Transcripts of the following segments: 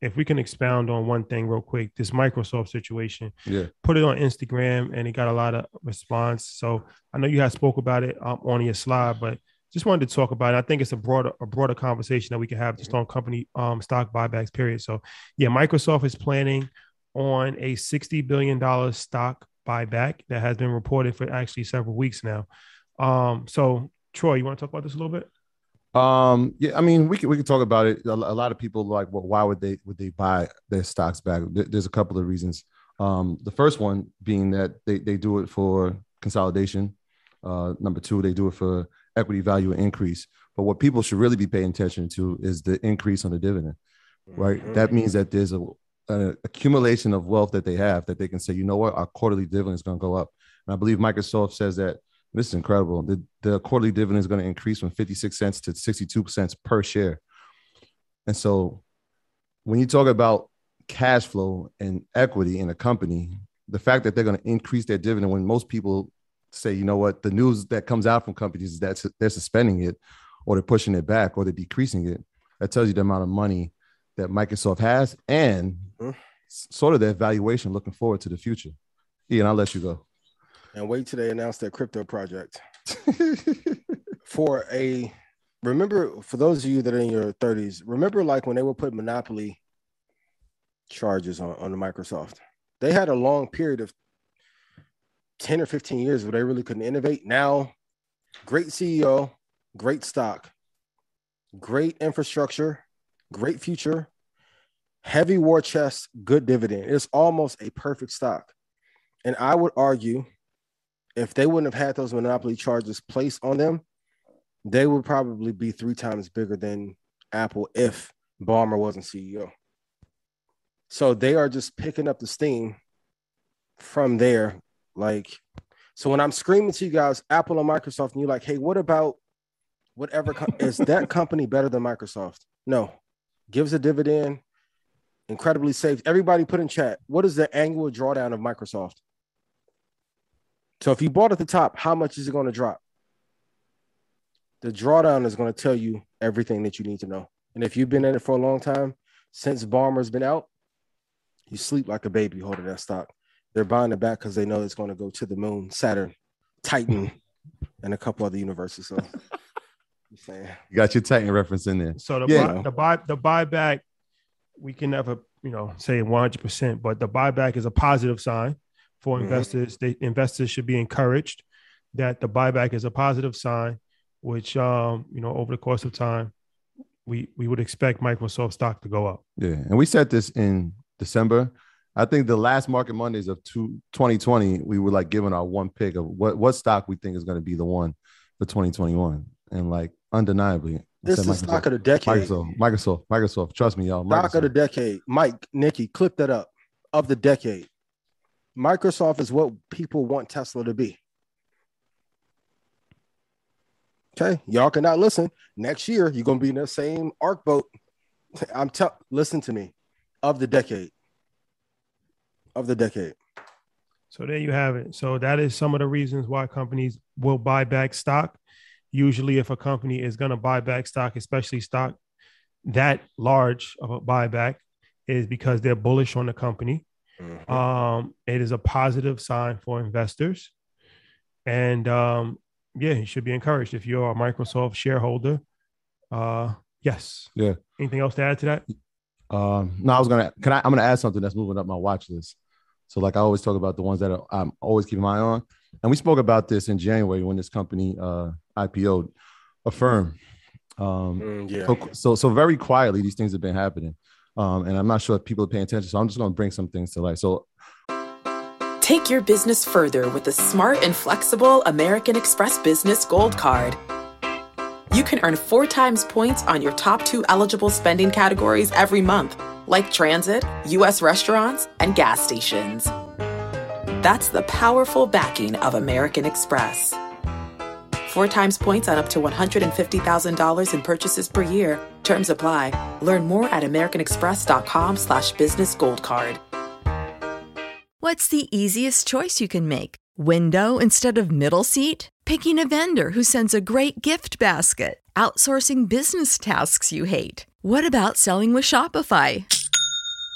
if we can expound on one thing real quick, this Microsoft situation. Yeah. Put it on Instagram, and it got a lot of response. So I know you had spoke about it um, on your slide, but just wanted to talk about it. I think it's a broader a broader conversation that we can have just on company um, stock buybacks. Period. So yeah, Microsoft is planning on a sixty billion dollars stock buyback that has been reported for actually several weeks now. Um, so Troy, you want to talk about this a little bit? Um, yeah, I mean, we can we can talk about it. A, a lot of people like, well, why would they would they buy their stocks back? There's a couple of reasons. Um, the first one being that they they do it for consolidation. Uh, number two, they do it for equity value increase. But what people should really be paying attention to is the increase on the dividend, right? Mm-hmm. That means that there's a an accumulation of wealth that they have that they can say, you know what, our quarterly dividend is going to go up. And I believe Microsoft says that this is incredible. The, the quarterly dividend is going to increase from 56 cents to 62 cents per share. And so when you talk about cash flow and equity in a company, the fact that they're going to increase their dividend when most people say, you know what, the news that comes out from companies is that they're suspending it or they're pushing it back or they're decreasing it, that tells you the amount of money that Microsoft has and mm-hmm. sort of their valuation looking forward to the future. Ian, I'll let you go and wait till they announce their crypto project. For a remember for those of you that are in your 30s remember like when they would put monopoly charges on, on the microsoft? They had a long period of 10 or 15 years where they really couldn't innovate. Now great ceo great stock great infrastructure great future heavy war chest good dividend. It's almost a perfect stock. And i would argue if they wouldn't have had those monopoly charges placed on them, they would probably be three times bigger than Apple if Ballmer wasn't CEO. So they are just picking up the steam from there. Like, so when I'm screaming to you guys, Apple and Microsoft, and you're like, hey, what about whatever? Co- is that company better than Microsoft? No. Gives a dividend, incredibly safe. Everybody put in chat, what is the annual drawdown of Microsoft? So if you bought at the top, how much is it going to drop? The drawdown is going to tell you everything that you need to know. And if you've been in it for a long time, since Ballmer's been out, you sleep like a baby holding that stock. They're buying it back because they know it's going to go to the moon, Saturn, Titan, and a couple other universes. So you got your Titan reference in there. So the yeah. buy, the buy the buyback, we can never you know say 100, percent but the buyback is a positive sign for mm-hmm. investors. They investors should be encouraged that the buyback is a positive sign, which um, you know, over the course of time, we we would expect Microsoft stock to go up. Yeah, and we said this in December. I think the last market Mondays of two, 2020, we were like giving our one pick of what what stock we think is going to be the one for 2021, and like undeniably. This is stock of the decade. Microsoft, Microsoft, Microsoft. Trust me, y'all. Microsoft. Stock of the decade. Mike, Nikki, clip that up. Of the decade. Microsoft is what people want Tesla to be. Okay, y'all cannot listen. Next year, you're gonna be in the same arc boat. I'm tell listen to me of the decade. Of the decade. So there you have it. So that is some of the reasons why companies will buy back stock. Usually, if a company is to buy back stock, especially stock that large of a buyback, is because they're bullish on the company. Mm-hmm. Um, it is a positive sign for investors. And um, yeah, you should be encouraged if you're a Microsoft shareholder. Uh, yes. Yeah. Anything else to add to that? Um, no, I was gonna. Can I? I'm gonna add something that's moving up my watch list. So, like I always talk about the ones that are, I'm always keeping my eye on. And we spoke about this in January when this company uh, IPO'd, Affirm. Um, Mm, yeah. so, so, so very quietly, these things have been happening. Um, and I'm not sure if people are paying attention. So I'm just going to bring some things to light. So Take your business further with the smart and flexible American Express Business Gold Card. You can earn four times points on your top two eligible spending categories every month, like transit, U.S. restaurants, and gas stations. That's the powerful backing of American Express. Four times points on up to $150,000 in purchases per year. Terms apply. Learn more at americanexpress.com slash business gold card. What's the easiest choice you can make? Window instead of middle seat? Picking a vendor who sends a great gift basket? Outsourcing business tasks you hate? What about selling with Shopify?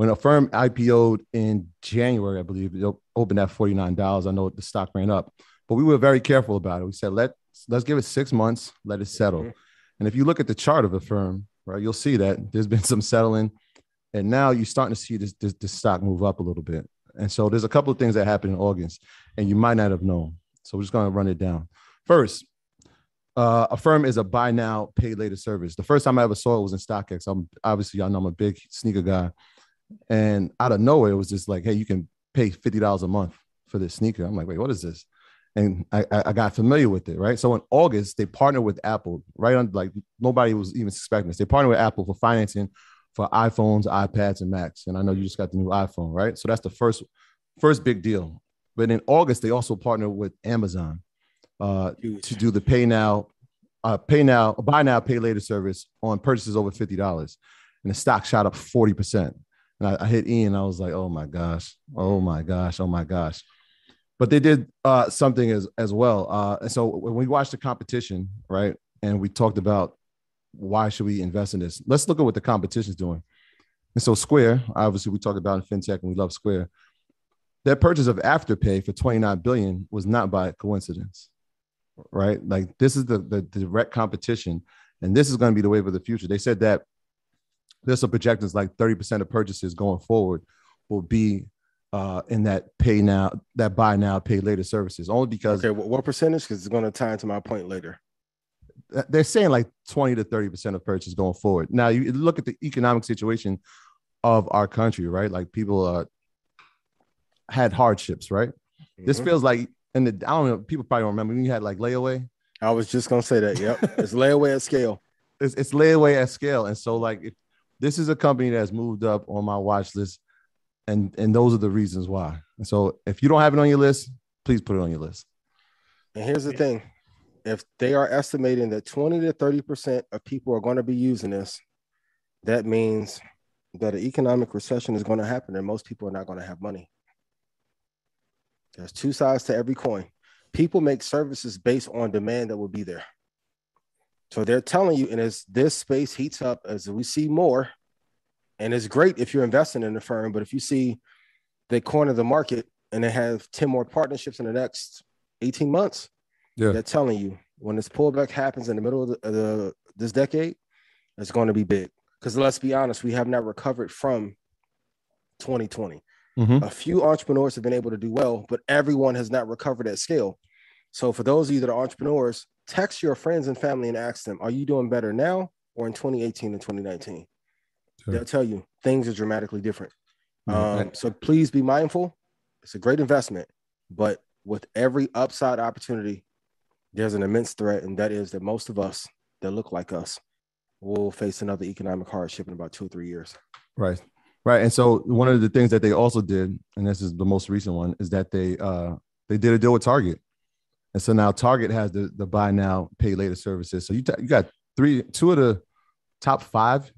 When Affirm IPO'd in January, I believe it opened at $49. I know the stock ran up, but we were very careful about it. We said, let, let's give it six months, let it settle. Mhm. And if you look at the chart of Affirm, right, you'll see that there's been some settling. And now you're starting to see this, this, this stock move up a little bit. And so there's a couple of things that happened in August, and you might not have known. So we're just going to run it down. First, uh, Affirm is a buy now, pay later service. The first time I ever saw it was in StockX. I'm obviously y'all know I'm a big sneaker guy, and out of nowhere, it was just like, hey, you can pay fifty dollars a month for this sneaker. I'm like, wait, what is this? And I, I I got familiar with it, right? So in August, they partnered with Apple, right on like nobody was even suspecting this. They partnered with Apple for financing for iPhones, iPads, and Macs. And I know you just got the new iPhone, right? So that's the first first big deal. But in August, they also partnered with Amazon uh, to do the pay now, uh, pay now, buy now, pay later service on purchases over fifty dollars, and the stock shot up forty percent. And I, I hit Ian, I was like, "Oh my gosh, oh my gosh, oh my gosh!" But they did uh, something as as well. Uh, and so when we watched the competition, right, and we talked about why should we invest in this, let's look at what the competition's doing. And so Square, obviously, we talked about in fintech, and we love Square. Their purchase of Afterpay for 29 billion was not by coincidence right? Like this is the, the direct competition, and this is going to be the wave of the future. They said that there's some projections like 30% of purchases going forward will be uh, in that pay now, that buy now, pay later services, only because Okay, what, what percentage? Because it's going to tie into my point later. they're saying like 20 to 30% of purchases going forward. Now you look at the economic situation of our country, right? Like people uh, had hardships, right? This Mhm. feels like, and the, I don't know, people probably don't remember when you had like layaway. I was just going to say that. Yep. it's layaway at scale. it's, it's layaway at scale. And so, like, if this is a company that's moved up on my watch list, and and those are the reasons why. And so, if you don't have it on your list, please put it on your list. And here's the thing if they are estimating that 20 to 30% of people are going to be using this, that means that an economic recession is going to happen and most people are not going to have money. There's two sides to every coin. People make services based on demand that will be there. So they're telling you, and as this space heats up, as we see more, and it's great if you're investing in the firm, but if you see they corner of the market and they have 10 more partnerships in the next 18 months, Yeah. they're telling you when this pullback happens in the middle of, the, of the this decade, it's going to be big. Because let's be honest, we have not recovered from 2020. Mhm. A few entrepreneurs have been able to do well, but everyone has not recovered at scale. So for those of you that are entrepreneurs, text your friends and family and ask them, are you doing better now or in 2018 and 2019? Sure. They'll tell you things are dramatically different. Mhm. Um, so please be mindful. It's a great investment, but with every upside opportunity, there's an immense threat, and that is that most of us that look like us we'll face another economic hardship in about two or three years. Right. Right. And so one of the things that they also did, and this is the most recent one, is that they uh they did a deal with Target. And so now Target has the, the buy now, pay later services. So you, t- you got three, two of the top 5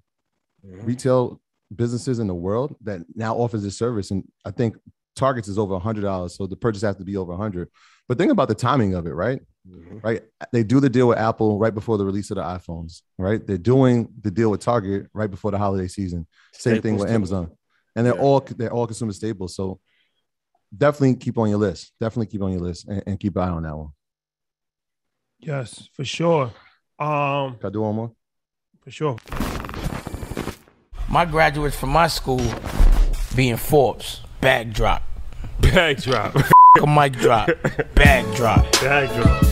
Mhm. retail businesses in the world that now offers this service. And I think Target's is over a hundred dollars. So the purchase has to be over a hundred. But think about the timing of it, right? Mhm. Right. They do the deal with Apple right before the release of the iPhones, right? They're doing the deal with Target right before the holiday season. Same thing Staples with too. Amazon. And they're Yeah. all they're all consumer staples. So definitely keep on your list. Definitely keep on your list and, and keep an eye on that one. Yes, for sure. Um, Can I do one more? for sure. My graduates from my school being Forbes, backdrop. Backdrop. A mic drop, Backdrop. drop.